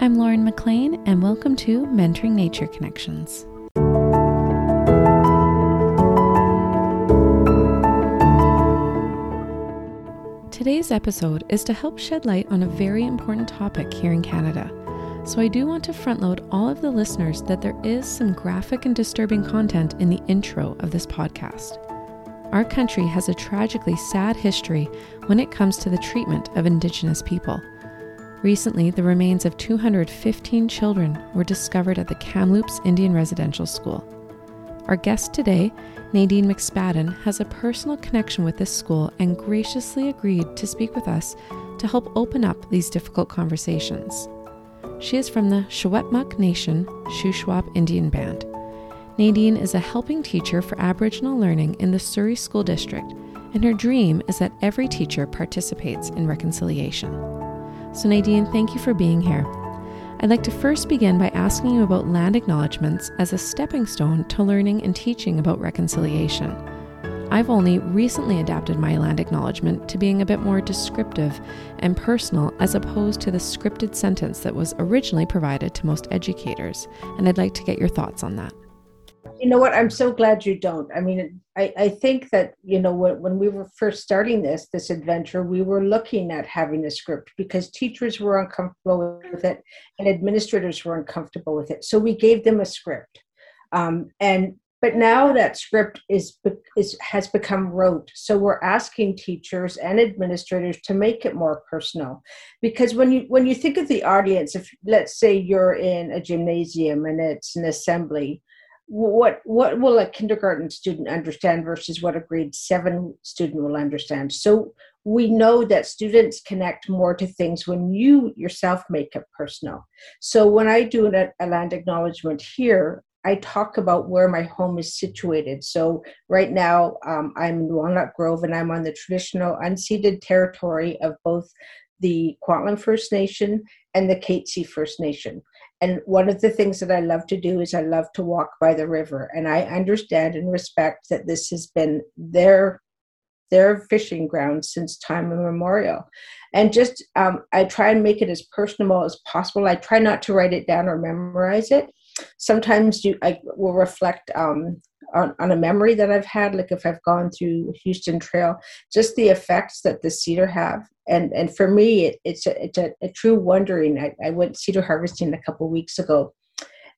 I'm Lauren McLean, and welcome to Mentoring Nature Connections. Today's episode is to help shed light on a very important topic here in Canada. So, I do want to front load all of the listeners that there is some graphic and disturbing content in the intro of this podcast. Our country has a tragically sad history when it comes to the treatment of Indigenous people. Recently, the remains of 215 children were discovered at the Kamloops Indian Residential School. Our guest today, Nadine McSpadden, has a personal connection with this school and graciously agreed to speak with us to help open up these difficult conversations. She is from the Secwepemc Nation Shuswap Indian Band. Nadine is a helping teacher for Aboriginal learning in the Surrey School District, and her dream is that every teacher participates in reconciliation. So, Nadine, thank you for being here. I'd like to first begin by asking you about land acknowledgements as a stepping stone to learning and teaching about reconciliation. I've only recently adapted my land acknowledgement to being a bit more descriptive and personal as opposed to the scripted sentence that was originally provided to most educators, and I'd like to get your thoughts on that you know what? I'm so glad you don't. I mean i, I think that you know when, when we were first starting this this adventure we were looking at having a script because teachers were uncomfortable with it and administrators were uncomfortable with it. So we gave them a script. Um, and but now that script is, is has become rote. So we're asking teachers and administrators to make it more personal. Because when you when you think of the audience if let's say you're in a gymnasium and it's an assembly what what will a kindergarten student understand versus what a grade seven student will understand? So we know that students connect more to things when you yourself make it personal. So when i do a, a land acknowledgement here i talk about where my home is situated. So right now um, i'm in walnut grove and i'm on the traditional unceded territory of both the kwantlen first nation and the Katzie first nation and one of the things that I love to do is I love to walk by the river. And I understand and respect that this has been their their fishing ground since time immemorial. And just um, I try and make it as personal as possible. I try not to write it down or memorize it. Sometimes you, I will reflect um, on, on a memory that I've had, like if I've gone through Houston Trail, just the effects that the cedar have. And and for me, it, it's a, it's a, a true wondering. I, I went cedar harvesting a couple weeks ago,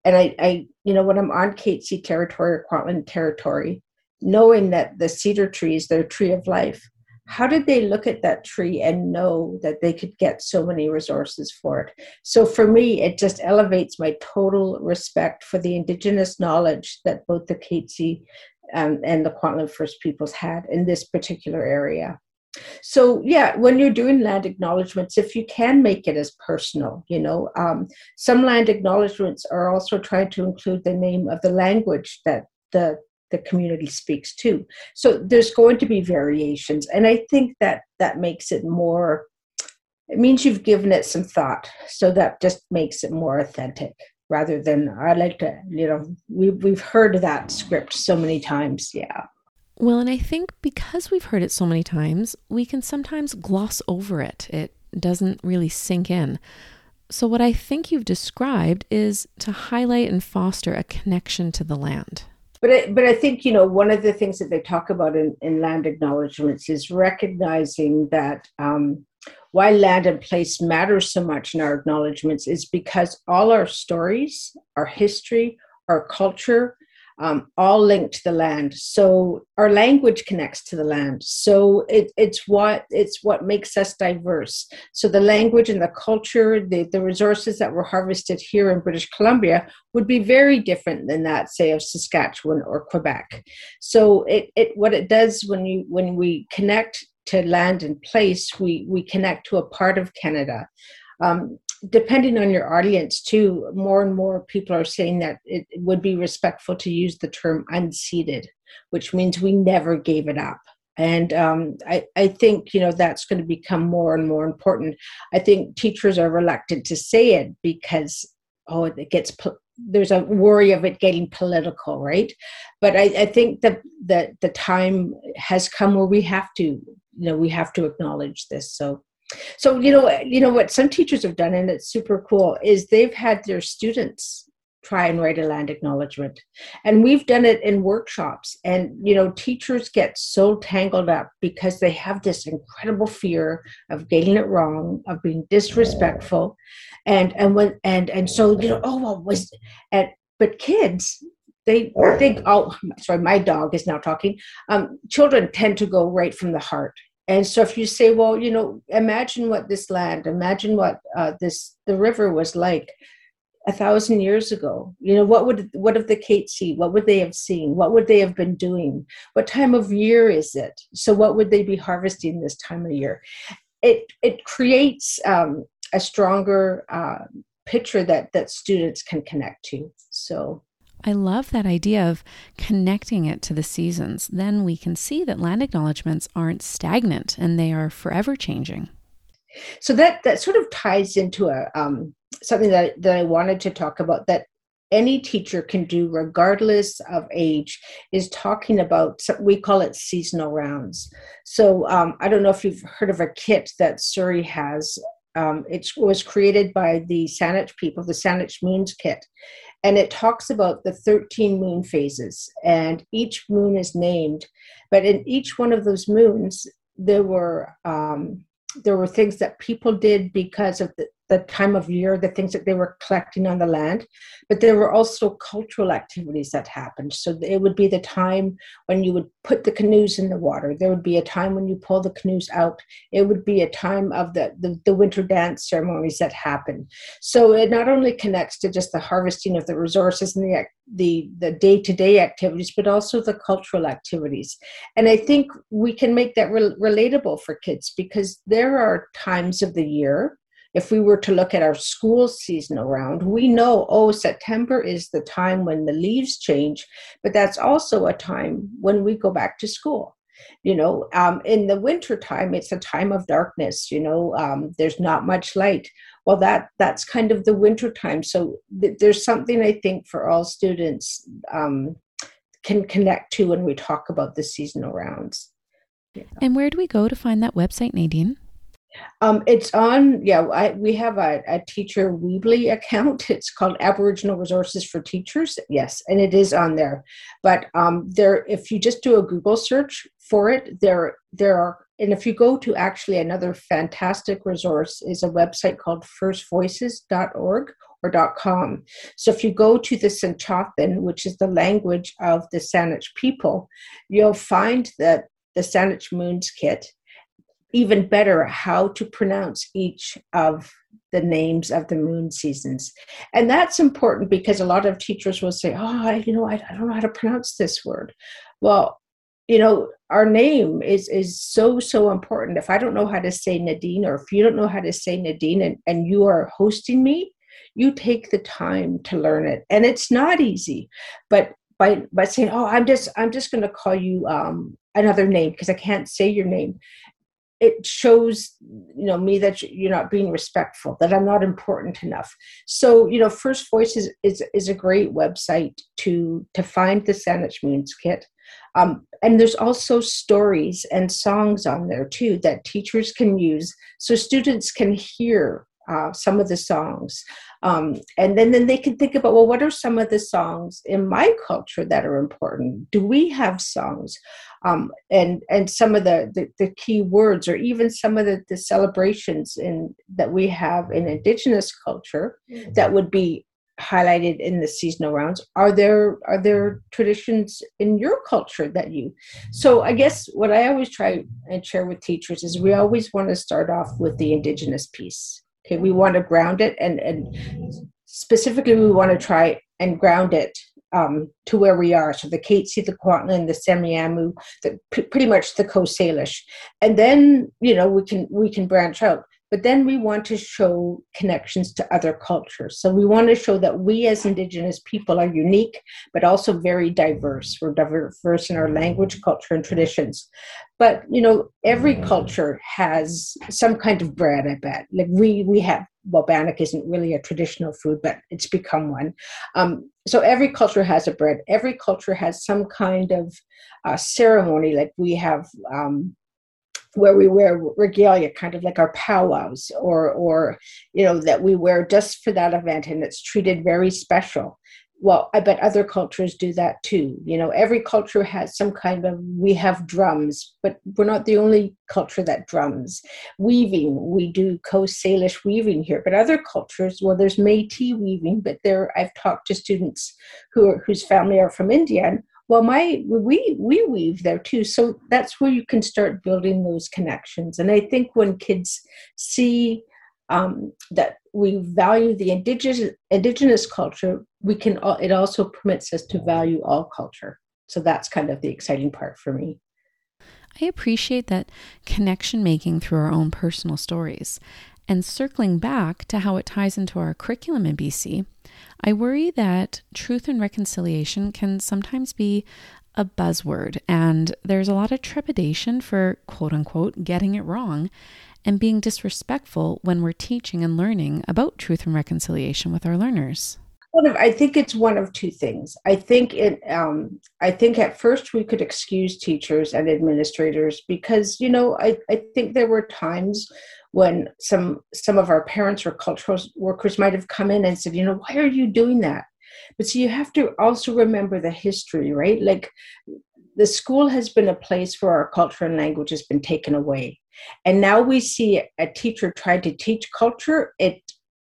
and I, I you know when I'm on Katzie territory or Kwantlen territory, knowing that the cedar tree is their tree of life, how did they look at that tree and know that they could get so many resources for it? So for me it just elevates my total respect for the indigenous knowledge that both the Katzie um, and the Kwantlen First Peoples had in this particular area. So yeah when you're doing land acknowledgements if you can make it as personal you know um, some land acknowledgements are also trying to include the name of the language that the the community speaks to. So there's going to be variations, and I think that that makes it more. It means you've given it some thought, so that just makes it more authentic rather than I like to, you know, we we've heard that script so many times, yeah. Well, and I think because we've heard it so many times, we can sometimes gloss over it. It doesn't really sink in. So, what I think you've described is to highlight and foster a connection to the land but I, but I think you know one of the things that they talk about in, in land acknowledgements is recognizing that um, why land and place matters so much in our acknowledgements is because all our stories, our history, our culture, um, all linked to the land. So our language connects to the land. So it, it's what it's what makes us diverse. So the language and the culture, the, the resources that were harvested here in British Columbia would be very different than that, say, of Saskatchewan or Quebec. So it, it what it does when you when we connect to land and place, we we connect to a part of Canada. Um, depending on your audience too more and more people are saying that it would be respectful to use the term unceded which means we never gave it up. And um, I, I think you know that's going to become more and more important. I think teachers are reluctant to say it because oh it gets there's a worry of it getting political right? But i, I think that the, the time has come where we have to you know we have to acknowledge this. So so you know you know what some teachers have done and it's super cool is they've had their students try and write a land acknowledgement. And we've done it in workshops and you know teachers get so tangled up because they have this incredible fear of getting it wrong of being disrespectful. And and when and and so you know oh well was and but kids they think oh sorry my dog is now talking. Um, children tend to go right from the heart and so if you say well you know imagine what this land imagine what uh, this the river was like a thousand years ago. You know what would what have the see what would they have seen? What would they have been doing? What time of year is it? So what would they be harvesting this time of year? It it creates um, a stronger uh, picture that that students can connect to. So I love that idea of connecting it to the seasons. Then we can see that land acknowledgements aren't stagnant and they are forever changing. So that that sort of ties into a um, something that, that I wanted to talk about that any teacher can do regardless of age is talking about we call it seasonal rounds so um, i don't know if you've heard of a kit that surrey has um, it was created by the saanich people the saanich moons kit. And it talks about the 13 moon phases and each moon is named but in each one of those moons there were um, there were things that people did because of the, the time of year, the things that they were collecting on the land, but there were also cultural activities that happened. So it would be the time when you would put the canoes in the water. There would be a time when you pull the canoes out. It would be a time of the, the, the winter dance ceremonies that happen. So it not only connects to just the harvesting of the resources and the the the day-to-day activities but also the cultural activities and i think we can make that re- relatable for kids because there are times of the year if we were to look at our school season around, we know, oh, September is the time when the leaves change, but that's also a time when we go back to school. You know, um, in the winter time, it's a time of darkness. You know, um, there's not much light. Well, that that's kind of the winter time. So th- there's something I think for all students um, can connect to when we talk about the seasonal rounds. Yeah. And where do we go to find that website, Nadine? Um, it's on, yeah, I, we have a, a teacher Weebly account. It's called Aboriginal Resources for Teachers. Yes, and it is on there. But um, there, if you just do a Google search for it, there, there are, and if you go to actually another fantastic resource is a website called firstvoices.org or .com. So if you go to the Tsimshian, which is the language of the Saanich people, you'll find that the Saanich Moons Kit even better how to pronounce each of the names of the moon seasons. And that's important because a lot of teachers will say, Oh, I, you know, I, I don't know how to pronounce this word. Well, you know, our name is is so, so important. If I don't know how to say Nadine, or if you don't know how to say Nadine and, and you are hosting me, you take the time to learn it. And it's not easy. But by by saying, Oh, I'm just I'm just gonna call you um another name because I can't say your name it shows you know me that you're not being respectful that i'm not important enough so you know first voice is is, is a great website to to find the saanich moons kit um, and there's also stories and songs on there too that teachers can use so students can hear uh, some of the songs. Um, and then, then they can think about, well, what are some of the songs in my culture that are important? Do we have songs? Um, and and some of the, the, the, key words or even some of the, the celebrations in that we have in indigenous culture mm-hmm. that would be highlighted in the seasonal rounds are there are there traditions in your culture that you so i guess what i always try and share with teachers is we always want to start off with the indigenous piece Okay, we want to ground it, and and specifically we want to try and ground it um, to where we are. So the Katzie, the Kwantlen, the Semiahmoo, the pretty much the Coast Salish, and then you know we can we can branch out. But then we want to show connections to other cultures. So we want to show that we as Indigenous people are unique, but also very diverse. We're diverse in our language, culture, and traditions. But you know, every culture has some kind of bread. I bet. Like we we have. Well, bannock isn't really a traditional food, but it's become one. Um, so every culture has a bread. Every culture has some kind of uh, ceremony. Like we have um, where we wear regalia, kind of like our powwows, or or you know that we wear just for that event, and it's treated very special. Well, I bet other cultures do that too. You know, every culture has some kind of. We have drums, but we're not the only culture that drums. Weaving, we do Coast Salish weaving here, but other cultures, well, there's Métis weaving, but there I've talked to students who are, whose family are from India, and well my we we weave there too so that's where you can start building those connections. And i think when kids see um, that we value the indigenous indigenous culture we can it also permits us to value all culture. So that's kind of the exciting part for me. I appreciate that connection making through our own personal stories. And circling back to how it ties into our curriculum in BC, I worry that truth and reconciliation can sometimes be a buzzword, and there's a lot of trepidation for quote unquote getting it wrong and being disrespectful when we're teaching and learning about truth and reconciliation with our learners. I think it's one of two things. I think it. Um, I think at first we could excuse teachers and administrators because you know I, I think there were times when some some of our parents or cultural workers might have come in and said, you know, why are you doing that? But so you have to also remember the history, right? Like the school has been a place where our culture and language has been taken away. And now we see a teacher try to teach culture, it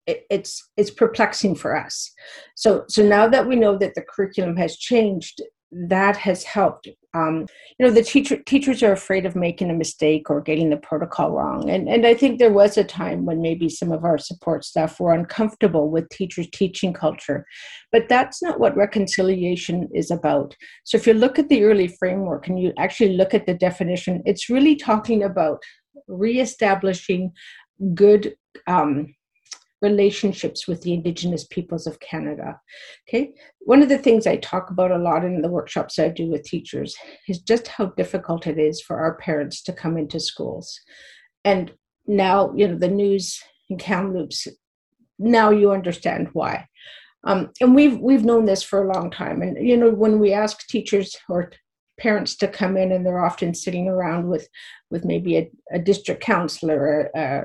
it's it's perplexing for us so so now that we know that the curriculum has changed that has helped um, you know the teacher teachers are afraid of making a mistake or getting the protocol wrong. And and i think there was a time when maybe some of our support staff were uncomfortable with teachers teaching culture but that's not what reconciliation is about. So if you look at the early framework and you actually look at the definition it's really talking about reestablishing good um, relationships with the Indigenous peoples of Canada. Okay, one of the things I talk about a lot in the workshops I do with teachers is just how difficult it is for our parents to come into schools. And now, you know, the news in Kamloops, now you understand why. Um, and we've we've known this for a long time. And you know, when we ask teachers or parents to come in and they're often sitting around with with maybe a, a district counselor a,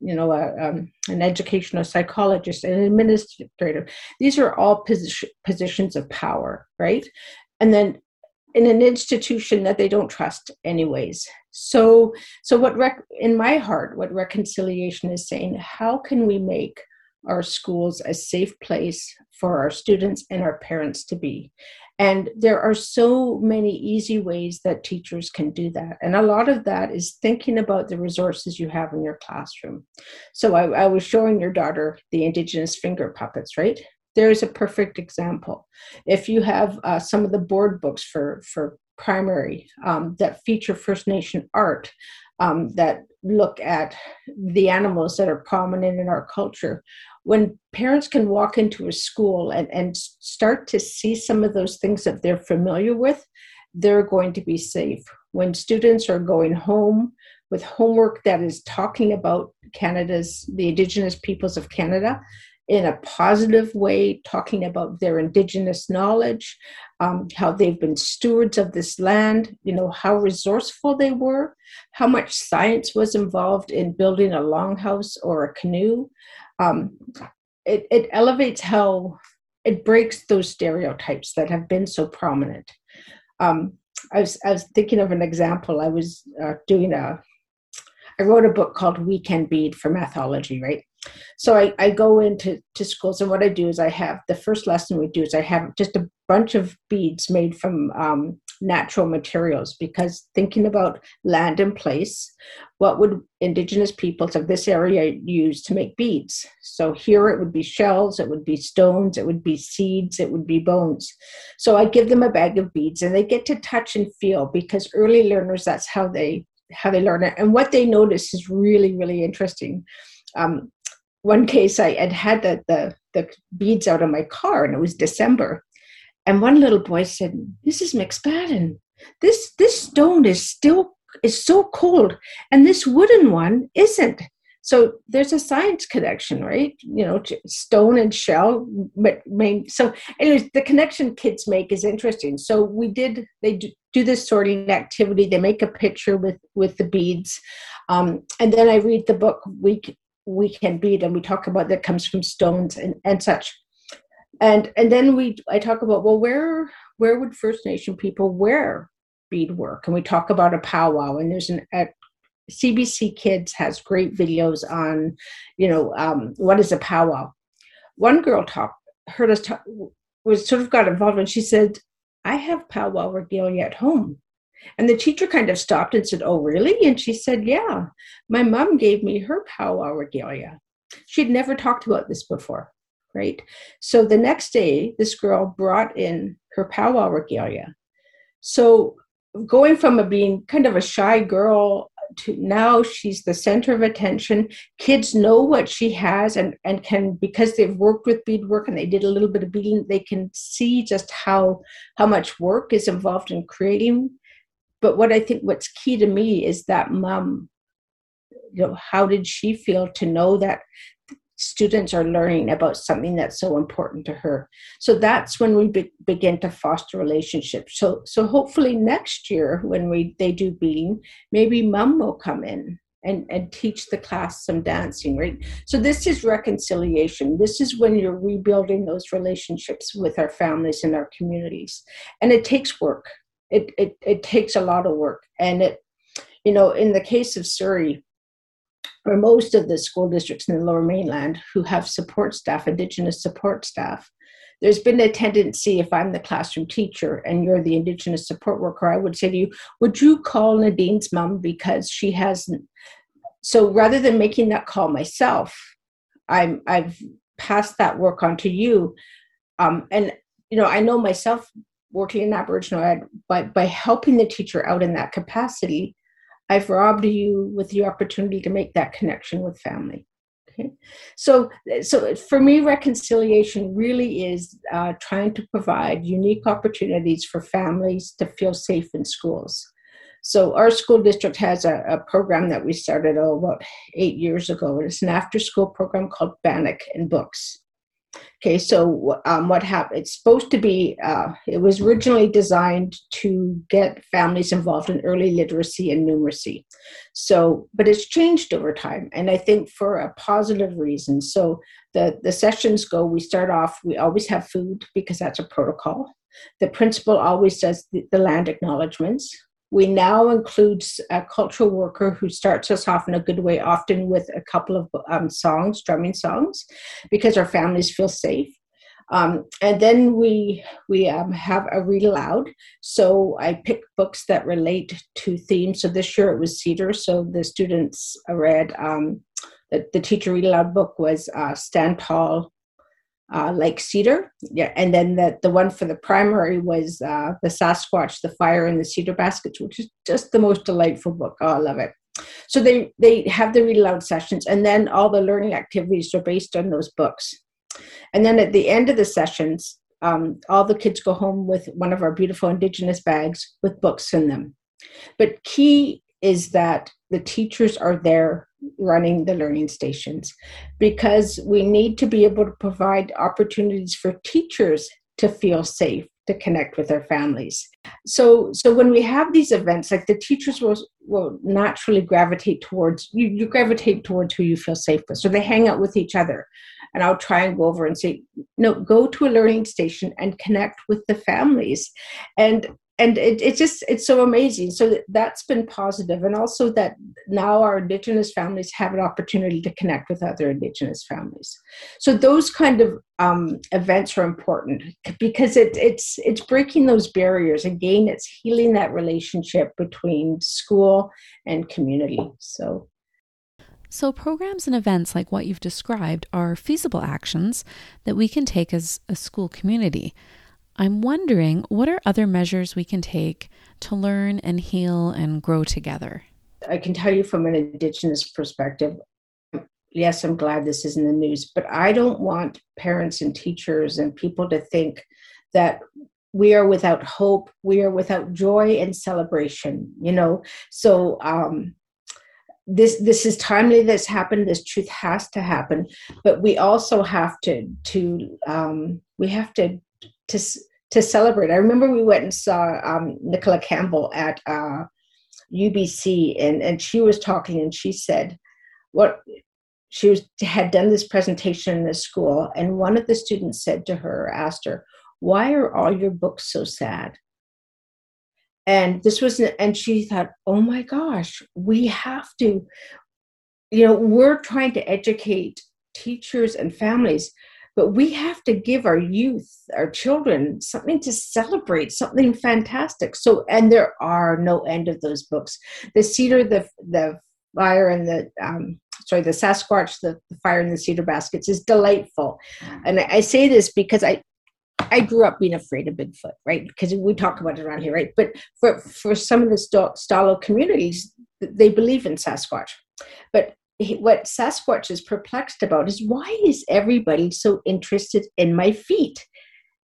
you know, a, um, an educational psychologist, an administrator. These are all position, positions of power, right? And then in an institution that they don't trust anyways. So, so what rec- in my heart, what reconciliation is saying, how can we make our schools a safe place for our students and our parents to be? And there are so many easy ways that teachers can do that. And a lot of that is thinking about the resources you have in your classroom. So I, I was showing your daughter the Indigenous finger puppets, right? There's a perfect example. If you have uh, some of the board books for, for primary um, that feature First Nation art, um, that look at the animals that are prominent in our culture, when parents can walk into a school and, and start to see some of those things that they're familiar with, they're going to be safe. When students are going home with homework that is talking about Canada's, the Indigenous peoples of Canada, in a positive way, talking about their Indigenous knowledge, um, how they've been stewards of this land, you know, how resourceful they were, how much science was involved in building a longhouse or a canoe, um, it, it elevates how it breaks those stereotypes that have been so prominent. Um, I was I was thinking of an example. I was uh, doing a I wrote a book called We Can Bead for Mathology, right? So I, I go into to schools, and what I do is I have the first lesson we do is I have just a bunch of beads made from um, natural materials because thinking about land and place, what would indigenous peoples of this area use to make beads? So here it would be shells, it would be stones, it would be seeds, it would be bones. So I give them a bag of beads and they get to touch and feel because early learners, that's how they how they learn it. And what they notice is really, really interesting. Um, one case I had had the, the, the beads out of my car and it was December. And one little boy said, Mrs. McSpadden, this this stone is still is so cold and this wooden one isn't. so there's a science connection right you know stone and shell but main so anyways the connection kids make is interesting so we did they do, do this sorting activity they make a picture with with the beads um, and then i read the book week We Can Bead and we talk about that comes from stones and and such. And and then we i talk about well where where would first nation people wear beadwork and we talk about a powwow and there's an a cbc kids has great videos on you know um, what is a powwow. One girl talk heard us talk was sort of got involved and she said i have powwow regalia at home and the teacher kind of stopped and said oh really? And she said yeah my mom gave me her powwow regalia. She'd never talked about this before right? So the next day this girl brought in her powwow regalia. So going from a being kind of a shy girl to now she's the center of attention. Kids know what she has and and can because they've worked with beadwork and they did a little bit of beading they can see just how how much work is involved in creating but what i think what's key to me is that mom you know how did she feel to know that students are learning about something that's so important to her? So that's when we be- begin to foster relationships. So so hopefully next year when we they do bean, maybe mom will come in and and teach the class some dancing right? So this is reconciliation. This is when you're rebuilding those relationships with our families and our communities. And it takes work it it, it takes a lot of work and it you know in the case of surrey for most of the school districts in the lower mainland who have support staff, Indigenous support staff, there's been a tendency if I'm the classroom teacher and you're the Indigenous support worker, I would say to you, would you call Nadine's mom because she hasn't? So rather than making that call myself, I'm I've passed that work on to you. Um, and you know, I know myself working in Aboriginal ed, by by helping the teacher out in that capacity, I've robbed you with the opportunity to make that connection with family. Okay, so so for me, reconciliation really is uh, trying to provide unique opportunities for families to feel safe in schools. So our school district has a, a program that we started oh, about eight years ago. It's an after-school program called Bannock and Books. Okay, so um, what happened? It's supposed to be, uh, it was originally designed to get families involved in early literacy and numeracy. So, but it's changed over time, and I think for a positive reason. So, the, the sessions go, we start off, we always have food because that's a protocol. The principal always does the, the land acknowledgements. We now include a cultural worker who starts us off in a good way, often with a couple of um, songs, drumming songs, because our families feel safe. Um, and then we we um, have a read aloud. So I pick books that relate to themes. So this year it was Cedar. So the students read um, the, the teacher read aloud book was uh, Stand Tall, uh, like cedar. Yeah, and then the the one for the primary was uh, the Sasquatch, the fire in the cedar baskets, which is just the most delightful book. Oh, I love it. So they they have the read aloud sessions, and then all the learning activities are based on those books. And then at the end of the sessions, um, all the kids go home with one of our beautiful indigenous bags with books in them. But key is that the teachers are there running the learning stations because we need to be able to provide opportunities for teachers to feel safe to connect with their families. So so when we have these events like the teachers will will naturally gravitate towards you, you gravitate towards who you feel safe with. So they hang out with each other. And I'll try and go over and say, no, go to a learning station and connect with the families. And and it, it just it's so amazing. So that's been positive. And also that now our indigenous families have an opportunity to connect with other indigenous families. So those kind of um, events are important because it, it's it's breaking those barriers. Again it's healing that relationship between school and community. So. So, programs and events like what you've described are feasible actions that we can take as a school community. I'm wondering what are other measures we can take to learn and heal and grow together? I can tell you from an Indigenous perspective, yes, I'm glad this is in the news, but I don't want parents and teachers and people to think that we are without hope, we are without joy and celebration, you know? So, um, this this is timely this happened this truth has to happen but we also have to to um, we have to to to celebrate. I remember we went and saw um, nicola campbell at uh, ubc and and she was talking and she said what she was had done this presentation in the school and one of the students said to her asked her why are all your books so sad? And this was and she thought oh my gosh we have to you know we're trying to educate teachers and families but we have to give our youth our children something to celebrate something fantastic so and there are no end of those books the cedar the the fire and the um, sorry the sasquatch the, the fire in the cedar baskets is delightful and I say this because i I grew up being afraid of Bigfoot, right? Because we talk about it around here, right? But for for some of the Stó:lō communities, they believe in Sasquatch. But what Sasquatch is perplexed about is why is everybody so interested in my feet?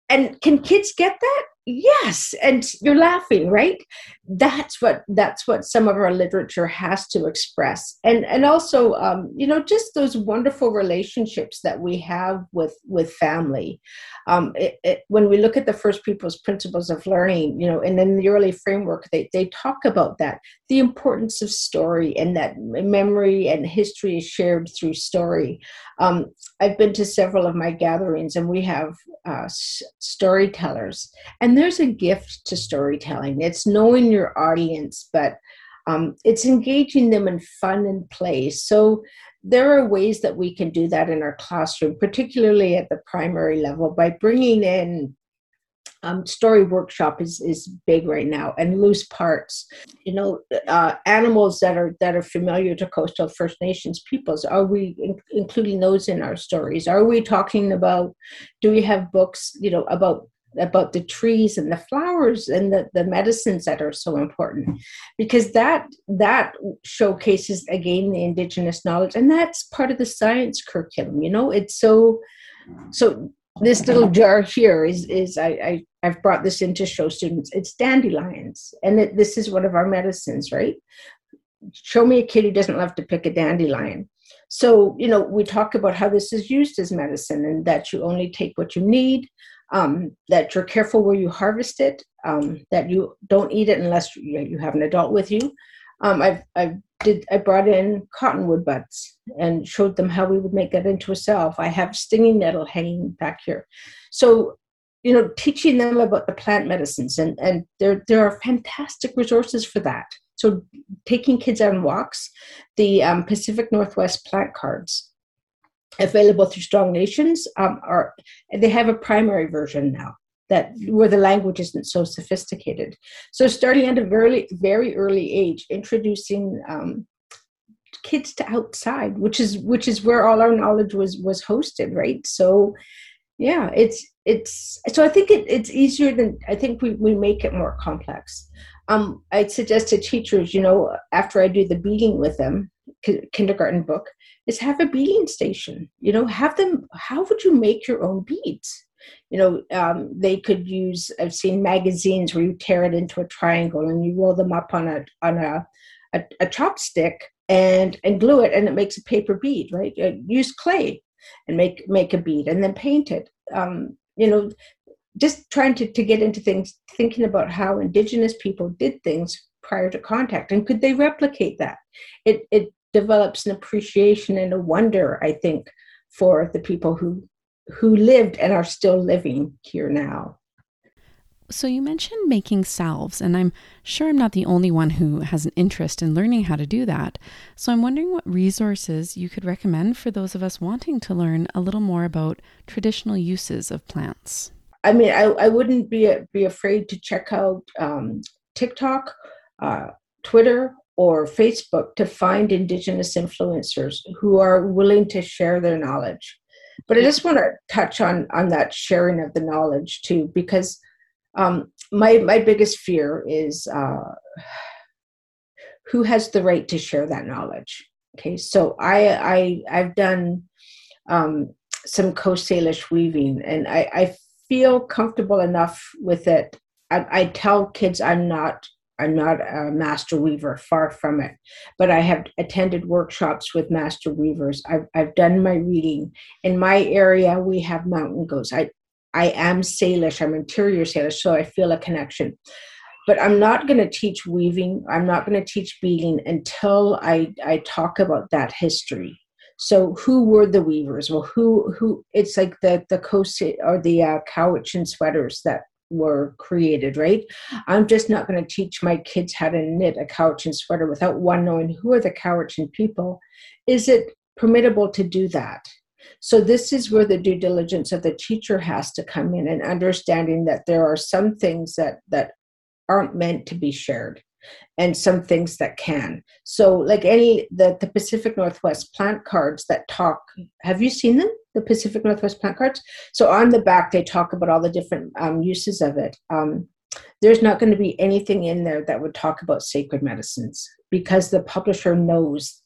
And can kids get that? yes and you're laughing right that's what that's what some of our literature has to express. And and also um, you know just those wonderful relationships that we have with with family. Um, it, it, when we look at the first people's principles of learning you know and in the early framework they, they talk about that the importance of story and that memory and history is shared through story. Um, i've been to several of my gatherings and we have uh, s- storytellers. And there's a gift to storytelling. It's knowing your audience, but um, it's engaging them in fun and play. So there are ways that we can do that in our classroom, particularly at the primary level, by bringing in um, story workshop is is big right now, and loose parts. You know, uh, animals that are that are familiar to coastal First Nations peoples. Are we in, including those in our stories? Are we talking about? Do we have books? You know, about about the trees and the flowers and the, the medicines that are so important. Because that that showcases again the indigenous knowledge. And that's part of the science curriculum you know? It's so so this little jar here is is I, I I've brought this in to show students. It's dandelions. And it, this is one of our medicines right? Show me a kid who doesn't love to pick a dandelion. So you know we talk about how this is used as medicine and that you only take what you need um, that you're careful where you harvest it, um, that you don't eat it unless you, you have an adult with you. Um, I've, i did I brought in cottonwood buds and showed them how we would make that into a salve. I have stinging nettle hanging back here, so you know, teaching them about the plant medicines and and there there are fantastic resources for that. So taking kids on walks, the um, Pacific Northwest plant cards available through Strong Nations um, are they have a primary version now that where the language isn't so sophisticated. So starting at a very very early age, introducing um, kids to outside, which is which is where all our knowledge was was hosted, right? So yeah, it's it's so I think it, it's easier than I think we, we make it more complex. Um, I'd suggest to teachers, you know, after I do the beating with them, kindergarten book, is have a beading station. You know, have them. How would you make your own beads? You know, um, they could use. I've seen magazines where you tear it into a triangle and you roll them up on a on a a, a chopstick and and glue it, and it makes a paper bead. Right? Uh, use clay and make make a bead, and then paint it. Um, you know, just trying to, to get into things, thinking about how indigenous people did things prior to contact and could they replicate that it it develops an appreciation and a wonder, I think, for the people who who lived and are still living here now. So you mentioned making salves, and I'm sure I'm not the only one who has an interest in learning how to do that. So I'm wondering what resources you could recommend for those of us wanting to learn a little more about traditional uses of plants. I mean, I, I wouldn't be be afraid to check out um, TikTok, uh, Twitter, or Facebook to find Indigenous influencers who are willing to share their knowledge. But I just want to touch on on that sharing of the knowledge too, because um, my my biggest fear is uh, who has the right to share that knowledge. Okay, so I I I've done um, some Coast Salish weaving, and I, I feel comfortable enough with it. I, I tell kids I'm not I'm not a master weaver, far from it. But I have attended workshops with master weavers. I've, I've done my reading. In my area, we have mountain goats. I, I am Salish, I'm interior Salish, so I feel a connection. But I'm not going to teach weaving, I'm not going to teach beading until I, I talk about that history. So who were the weavers? Well, who who? It's like the the coast or the uh, Cowichan sweaters that were created, right? I'm just not going to teach my kids how to knit a Cowichan sweater without one knowing who are the Cowichan people. Is it permittable to do that? So this is where the due diligence of the teacher has to come in and understanding that there are some things that that aren't meant to be shared and some things that can. So like any the, the Pacific Northwest plant cards that talk have you seen them? The Pacific Northwest plant cards? So on the back they talk about all the different um, uses of it. Um, there's not going to be anything in there that would talk about sacred medicines because the publisher knows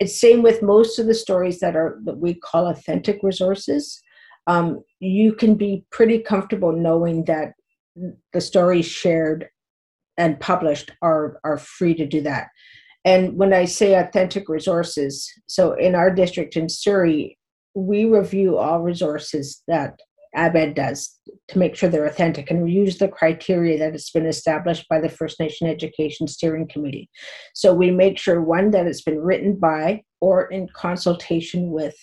it's same with most of the stories that are that we call authentic resources um, you can be pretty comfortable knowing that the stories shared and published are are free to do that. And when I say authentic resources, so in our district in Surrey, we review all resources that ABED does to make sure they're authentic and we use the criteria that has been established by the First Nation Education Steering Committee. So we make sure one that it's been written by or in consultation with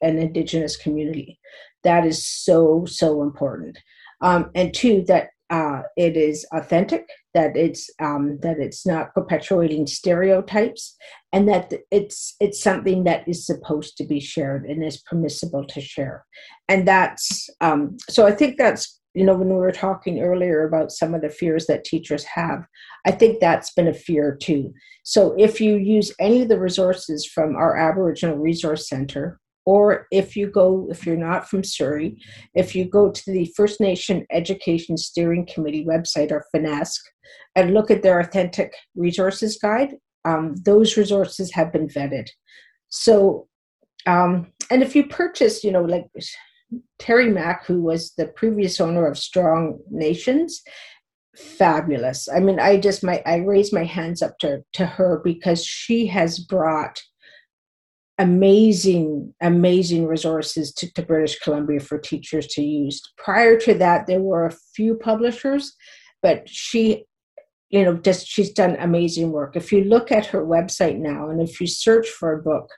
an Indigenous community. That is so, so important. Um, and two, that uh, it is authentic, that it's um, that it's not perpetuating stereotypes, and that it's it's something that is supposed to be shared and is permissible to share, and that's um, so. I think that's you know when we were talking earlier about some of the fears that teachers have, I think that's been a fear too. So if you use any of the resources from our Aboriginal Resource Center or if you go, if you're not from Surrey, if you go to the First Nation Education Steering Committee website or FNESC and look at their authentic resources guide, um, those resources have been vetted. So, um, and if you purchase, you know, like Terri Mack, who was the previous owner of Strong Nations, fabulous. I mean, I just my I raise my hands up to to her because she has brought amazing, amazing resources to, to British Columbia for teachers to use. Prior to that, there were a few publishers, but she, you know, just she's done amazing work. If you look at her website now, and if you search for a book,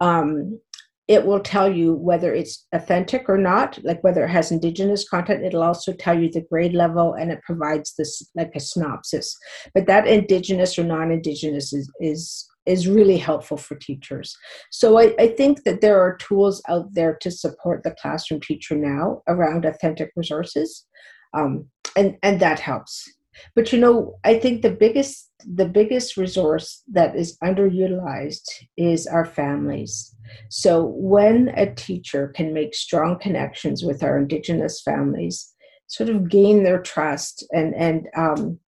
um, it will tell you whether it's authentic or not, like whether it has indigenous content. It'll also tell you the grade level and it provides this like a synopsis. But that indigenous or non-indigenous is is is really helpful for teachers. So I, I, think that there are tools out there to support the classroom teacher now around authentic resources, um, and and that helps. But you know, I think the biggest the biggest resource that is underutilized is our families. So when a teacher can make strong connections with our Indigenous families, sort of gain their trust and and um,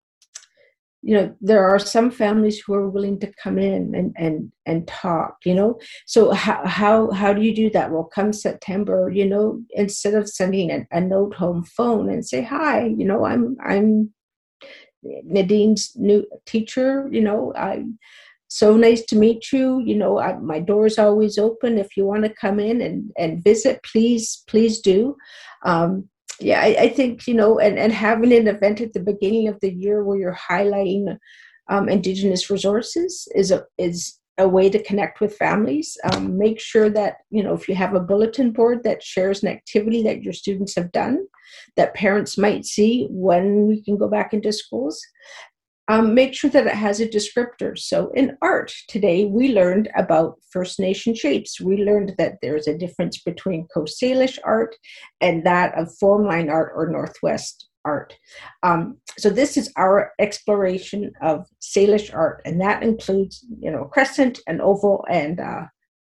you know there are some families who are willing to come in and and and talk you know? So how how how do you do that? Well come september you know instead of sending a, a note home phone and say hi you know i'm i'm nadine's new teacher you know i'm so nice to meet you you know I, my is always open. If you want to come in and and visit please please do. Um, yeah, I, I, think you know, and, and having an event at the beginning of the year where you're highlighting um, indigenous resources is a is a way to connect with families. Um, make sure that you know if you have a bulletin board that shares an activity that your students have done, that parents might see when we can go back into schools, um, make sure that it has a descriptor. So in art today, we learned about First Nation shapes. We learned that there's a difference between Coast Salish art and that of formline art or Northwest art. Um, so this is our exploration of Salish art, and that includes, you know, a crescent, an oval, and uh,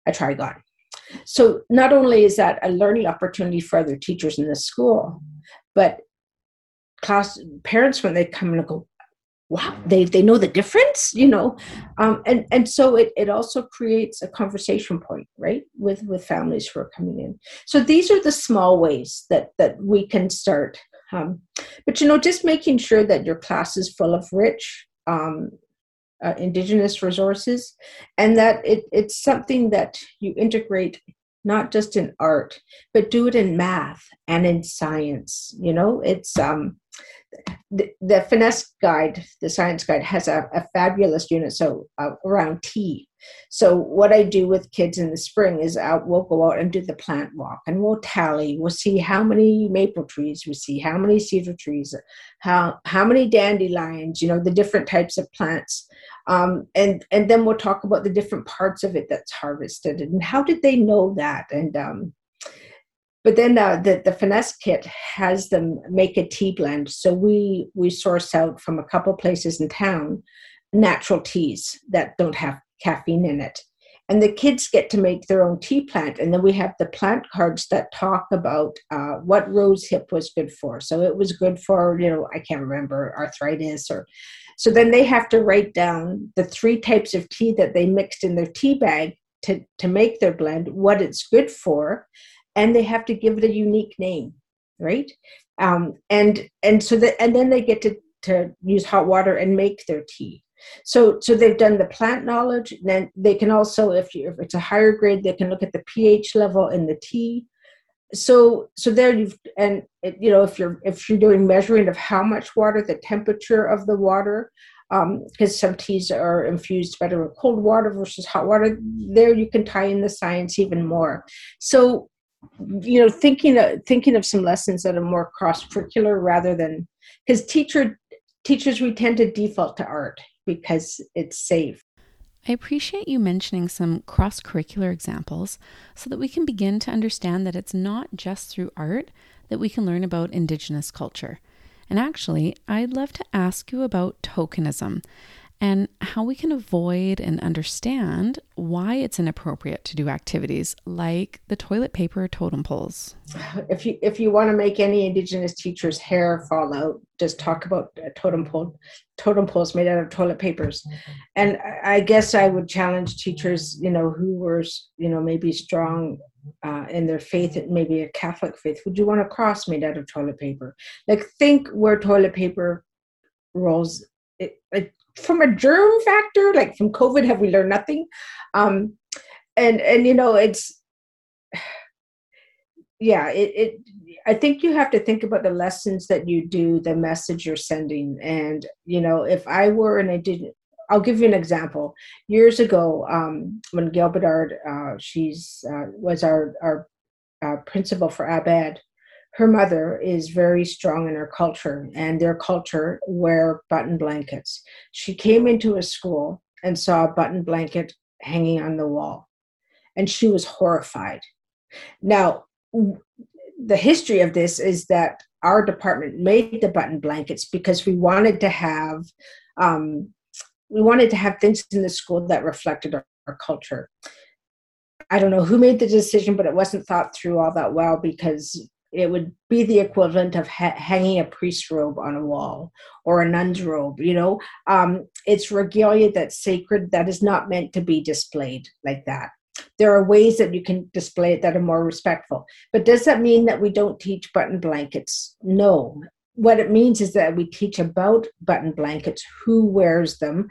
a trigon. So not only is that a learning opportunity for other teachers in the school, but class parents when they come and go, wow they they know the difference you know? Um, and and so it, it also creates a conversation point right with with families who are coming in. So these are the small ways that that we can start um, but you know just making sure that your class is full of rich um, uh, indigenous resources and that it, it's something that you integrate not just in art but do it in math and in science you know? It's um the, the FNESC guide the science guide has a, a fabulous unit so uh, around tea so what I do with kids in the spring is out, we'll go out and do the plant walk and we'll tally. We'll see how many maple trees we see, how many cedar trees, how how many dandelions, you know, the different types of plants. Um, and and then we'll talk about the different parts of it that's harvested and how did they know that and um, but then uh, the, the FNESC kit has them make a tea blend so we we source out from a couple places in town natural teas that don't have caffeine in it. And the kids get to make their own tea plant. And then we have the plant cards that talk about uh, what rose hip was good for. So it was good for, you know, I can't remember, arthritis or. So then they have to write down the three types of tea that they mixed in their tea bag to, to make their blend, what it's good for, and they have to give it a unique name, right? Um, and and so that and then they get to to use hot water and make their tea. So, so they've done the plant knowledge. Then they can also, if, you, if it's a higher grade, they can look at the pH level in the tea. So, so there you've and it, you know if you're if you're doing measuring of how much water, the temperature of the water, because um, some teas are infused better with cold water versus hot water. There you can tie in the science even more. So, you know, thinking of, thinking of some lessons that are more cross curricular rather than because teacher teachers we tend to default to art because it's safe. I appreciate you mentioning some cross curricular examples so that we can begin to understand that it's not just through art that we can learn about Indigenous culture. And actually, I'd love to ask you about tokenism and how we can avoid and understand why it's inappropriate to do activities like the toilet paper totem poles. If you if you want to make any indigenous teachers' hair fall out, just talk about totem pole totem poles made out of toilet papers. And I guess I would challenge teachers, you know, who were you know maybe strong uh, in their faith, maybe a Catholic faith. Would you want a cross made out of toilet paper? Like think where toilet paper rolls. It, it from a germ factor, like from COVID, have we learned nothing? Um, and and you know, it's yeah, it, it I think you have to think about the lessons that you do, the message you're sending. And you know, if I were and I didn't I'll give you an example. Years ago, um, when Gail Bedard, uh, she's uh, was our our uh, principal for Abad, her mother is very strong in her culture, and their culture wear button blankets. She came into a school and saw a button blanket hanging on the wall, and she was horrified. Now, the history of this is that our department made the button blankets because we wanted to have um, we wanted to have things in the school that reflected our, our culture. I don't know who made the decision, but it wasn't thought through all that well because it would be the equivalent of ha- hanging a priest robe on a wall or a nun's robe you know? Um, it's regalia that's sacred that is not meant to be displayed like that. There are ways that you can display it that are more respectful. But does that mean that we don't teach button blankets? No. What it means is that we teach about button blankets who wears them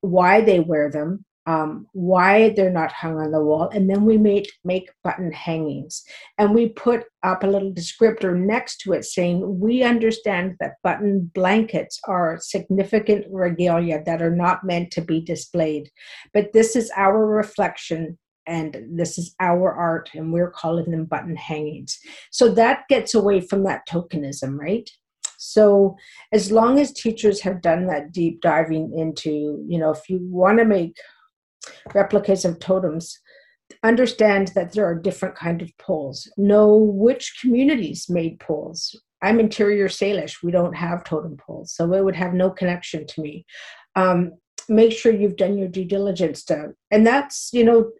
why they wear them um, why they're not hung on the wall, and then we make make button hangings, and we put up a little descriptor next to it saying we understand that button blankets are significant regalia that are not meant to be displayed, but this is our reflection and this is our art and we're calling them button hangings. So that gets away from that tokenism right? So as long as teachers have done that deep diving into you know if you want to make replicas of totems understand that there are different kind of poles. Know which communities made poles. I'm interior salish. We don't have totem poles so it would have no connection to me. Um, make sure you've done your due diligence to and that's you know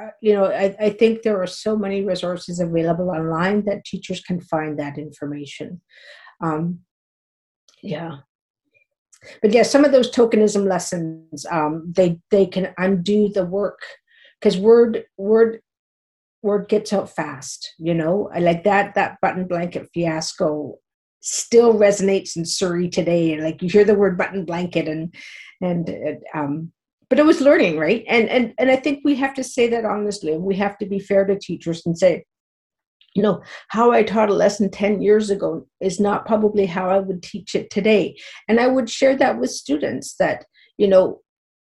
uh, you know I, I think there are so many resources available online that teachers can find that information. Um, yeah but yeah, some of those tokenism lessons, um, they they can undo the work because word word word gets out fast. You know, like that that button blanket fiasco still resonates in Surrey today. Like you hear the word button blanket and and um, but it was learning, right? And and and I think we have to say that honestly. We have to be fair to teachers and say, you know, how I taught a lesson 10 years ago is not probably how I would teach it today. And I would share that with students that, you know,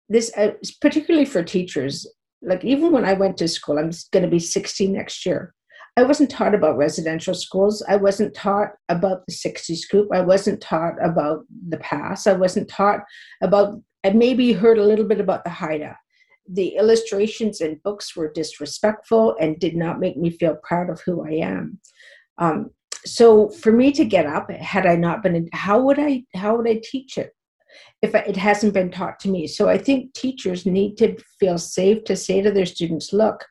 this, uh, particularly for teachers, like even when I went to school, I'm going to be 60 next year. I wasn't taught about residential schools. I wasn't taught about the 60s Scoop. I wasn't taught about the past. I wasn't taught about, I maybe heard a little bit about the Haida. The illustrations in books were disrespectful and did not make me feel proud of who I am. Um, so for me to get up, had I not been, how would I, how would I teach it? if it hasn't been taught to me. So I think teachers need to feel safe to say to their students, look,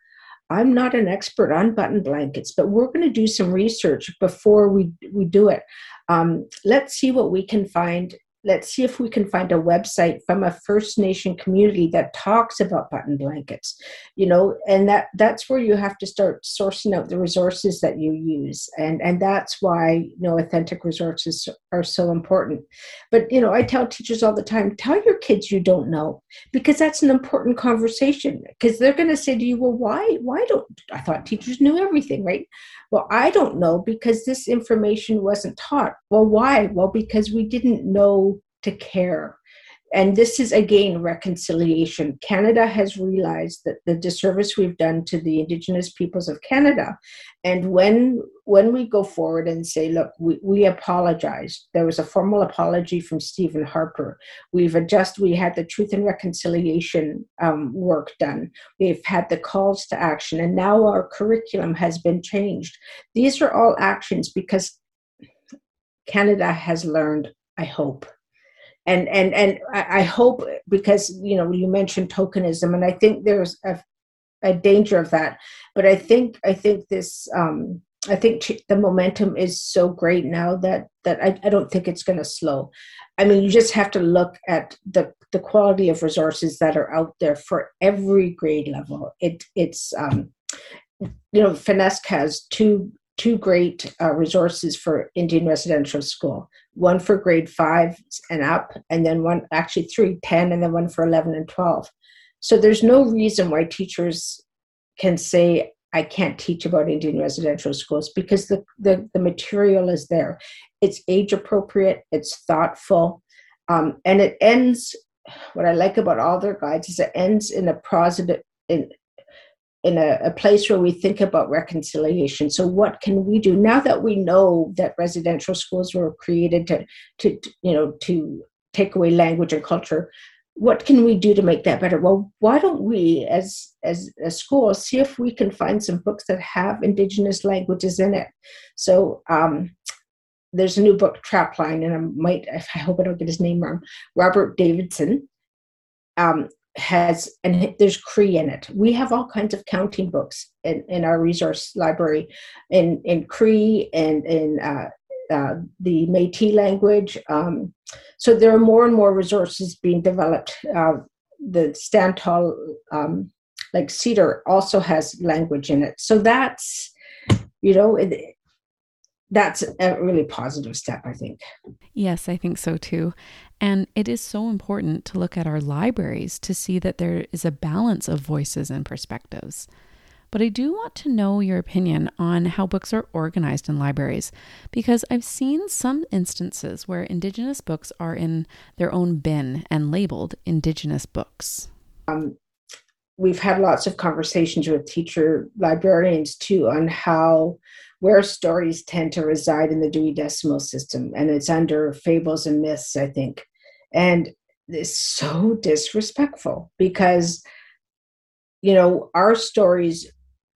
I'm not an expert on button blankets, but we're going to do some research before we, we do it. Um, let's see what we can find let's see if we can find a website from a first nation community that talks about button blankets you know and that that's where you have to start sourcing out the resources that you use and and that's why you know authentic resources are so important but you know i tell teachers all the time tell your kids you don't know because that's an important conversation because they're going to say to you well why why don't i thought teachers knew everything right well, I don't know because this information wasn't taught. Well, why? Well, because we didn't know to care. And this is again reconciliation. Canada has realized that the disservice we've done to the Indigenous peoples of Canada. And when when we go forward and say, look, we, we apologize, there was a formal apology from Stephen Harper. We've adjusted, we had the truth and reconciliation um, work done. We've had the calls to action, and now our curriculum has been changed. These are all actions because Canada has learned, I hope and and and I hope because you know you mentioned tokenism, and I think there's a, a danger of that. But I think I think this um, I think the momentum is so great now that that I, I don't think it's going to slow. I mean, you just have to look at the the quality of resources that are out there for every grade level. It it's um, you know, FNESC has two two great uh, resources for Indian residential school one for grade five and up, and then one, actually three, 10, and then one for 11 and 12. So there's no reason why teachers can say, I can't teach about Indian residential schools because the, the, the material is there. It's age appropriate, it's thoughtful, um, and it ends. What I like about all their guides is it ends in a positive, in, in a, a, place where we think about reconciliation. So, what can we do now that we know that residential schools were created to, to, you know, to take away language and culture? What can we do to make that better? Well, why don't we, as as a school, see if we can find some books that have Indigenous languages in it? So, um, there's a new book, Trapline, and I might, I hope I don't get his name wrong. Robert Davidson um, has and there's cree in it we have all kinds of counting books in, in our resource library in in cree and in uh, uh, the metis language um, so there are more and more resources being developed uh, the Stantall um, like cedar also has language in it so that's you know it, that's a really positive step, I think. Yes, I think so too. And it is so important to look at our libraries to see that there is a balance of voices and perspectives. But I do want to know your opinion on how books are organized in libraries because I've seen some instances where Indigenous books are in their own bin and labeled Indigenous books. Um, we've had lots of conversations with teacher librarians too on how where stories tend to reside in the Dewey Decimal System, and it's under fables and myths, I think. And it's so disrespectful because, you know, our stories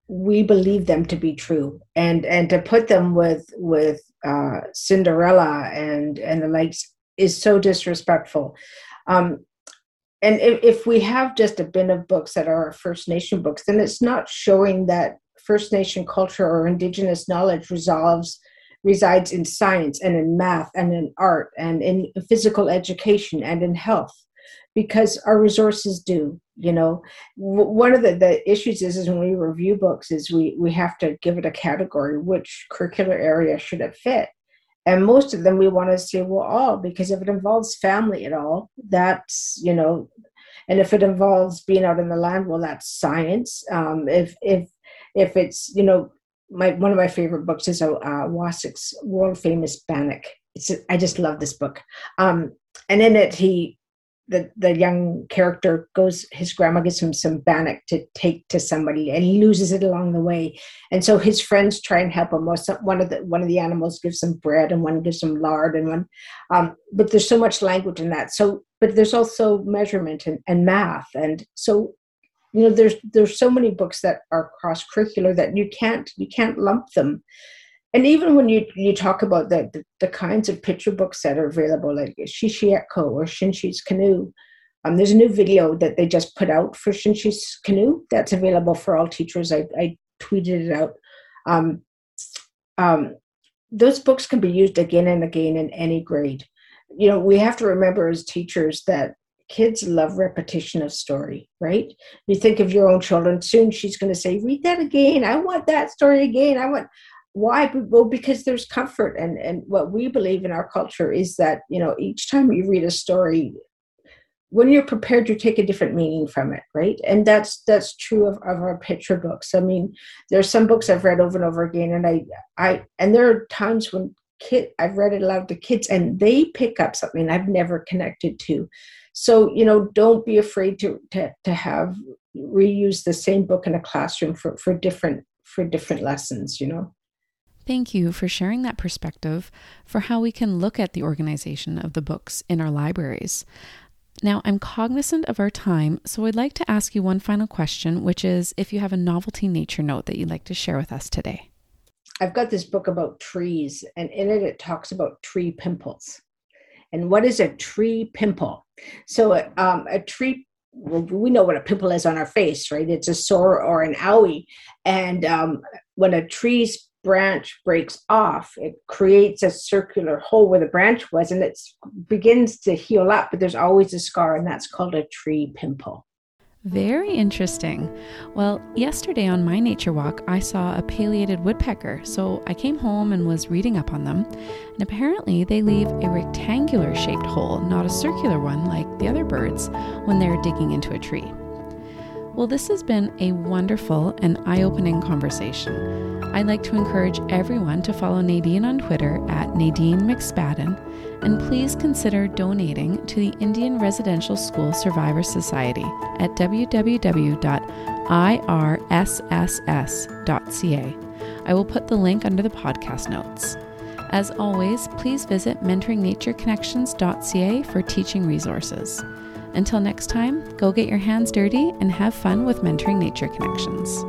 we believe them to be true, and and to put them with with uh, Cinderella and and the likes is so disrespectful. Um, and if, if we have just a bin of books that are First Nation books, then it's not showing that First Nation culture or Indigenous knowledge resolves resides in science and in math and in art and in physical education and in health because our resources do you know? One of the, the issues is, is when we review books is we we have to give it a category which curricular area should it fit and most of them we want to say well all because if it involves family at all that's you know and if it involves being out in the land well that's science. Um, if if if it's you know my one of my favorite books is uh Wasik's world famous bannock. It's i just love this book. Um, and in it he the the young character goes his grandma gives him some bannock to take to somebody and he loses it along the way. And so his friends try and help him. One of the one of the animals gives him bread and one gives him lard and one um, but there's so much language in that. So but there's also measurement and, and math. And so you know there's there's so many books that are cross curricular that you can't you can't lump them and even when you you talk about the, the, the kinds of picture books that are available, like Shi-shi-etko or Shin-chi's Canoe, um, there's a new video that they just put out for Shin-chi's Canoe that's available for all teachers. I, I tweeted it out. Um, um, those books can be used again and again in any grade. You know, we have to remember as teachers that kids love repetition of story, right? You think of your own children, soon she's going to say, read that again. I want that story again. I want, why? Well because there's comfort and and what we believe in our culture is that you know each time you read a story when you're prepared you take a different meaning from it right? And that's that's true of, of our picture books. I mean there's some books i've read over and over again and i i and there are times when kid i've read it aloud to kids and they pick up something i've never connected to. So you know don't be afraid to to, to have reuse the same book in a classroom for for different for different lessons you know Thank you for sharing that perspective for how we can look at the organization of the books in our libraries. Now, I'm cognizant of our time, so I'd like to ask you one final question, which is if you have a novelty nature note that you'd like to share with us today. I've got this book about trees, and in it, it talks about tree pimples. And what is a tree pimple? So, um, a tree well, we know what a pimple is on our face, right? It's a sore or an owie. And um, when a tree's branch breaks off, it creates a circular hole where the branch was and it begins to heal up, but there's always a scar, and that's called a tree pimple. Very interesting. Well, yesterday on my nature walk, I saw a pileated woodpecker, so I came home and was reading up on them. And apparently, they leave a rectangular shaped hole, not a circular one like the other birds, when they're digging into a tree. Well, this has been a wonderful and eye opening conversation. I'd like to encourage everyone to follow Nadine on Twitter at Nadine McSpadden, and please consider donating to the Indian Residential School Survivor Society at www.irss.ca. I will put the link under the podcast notes. As always, please visit mentoringnatureconnections.ca for teaching resources. Until next time, go get your hands dirty and have fun with mentoring nature connections.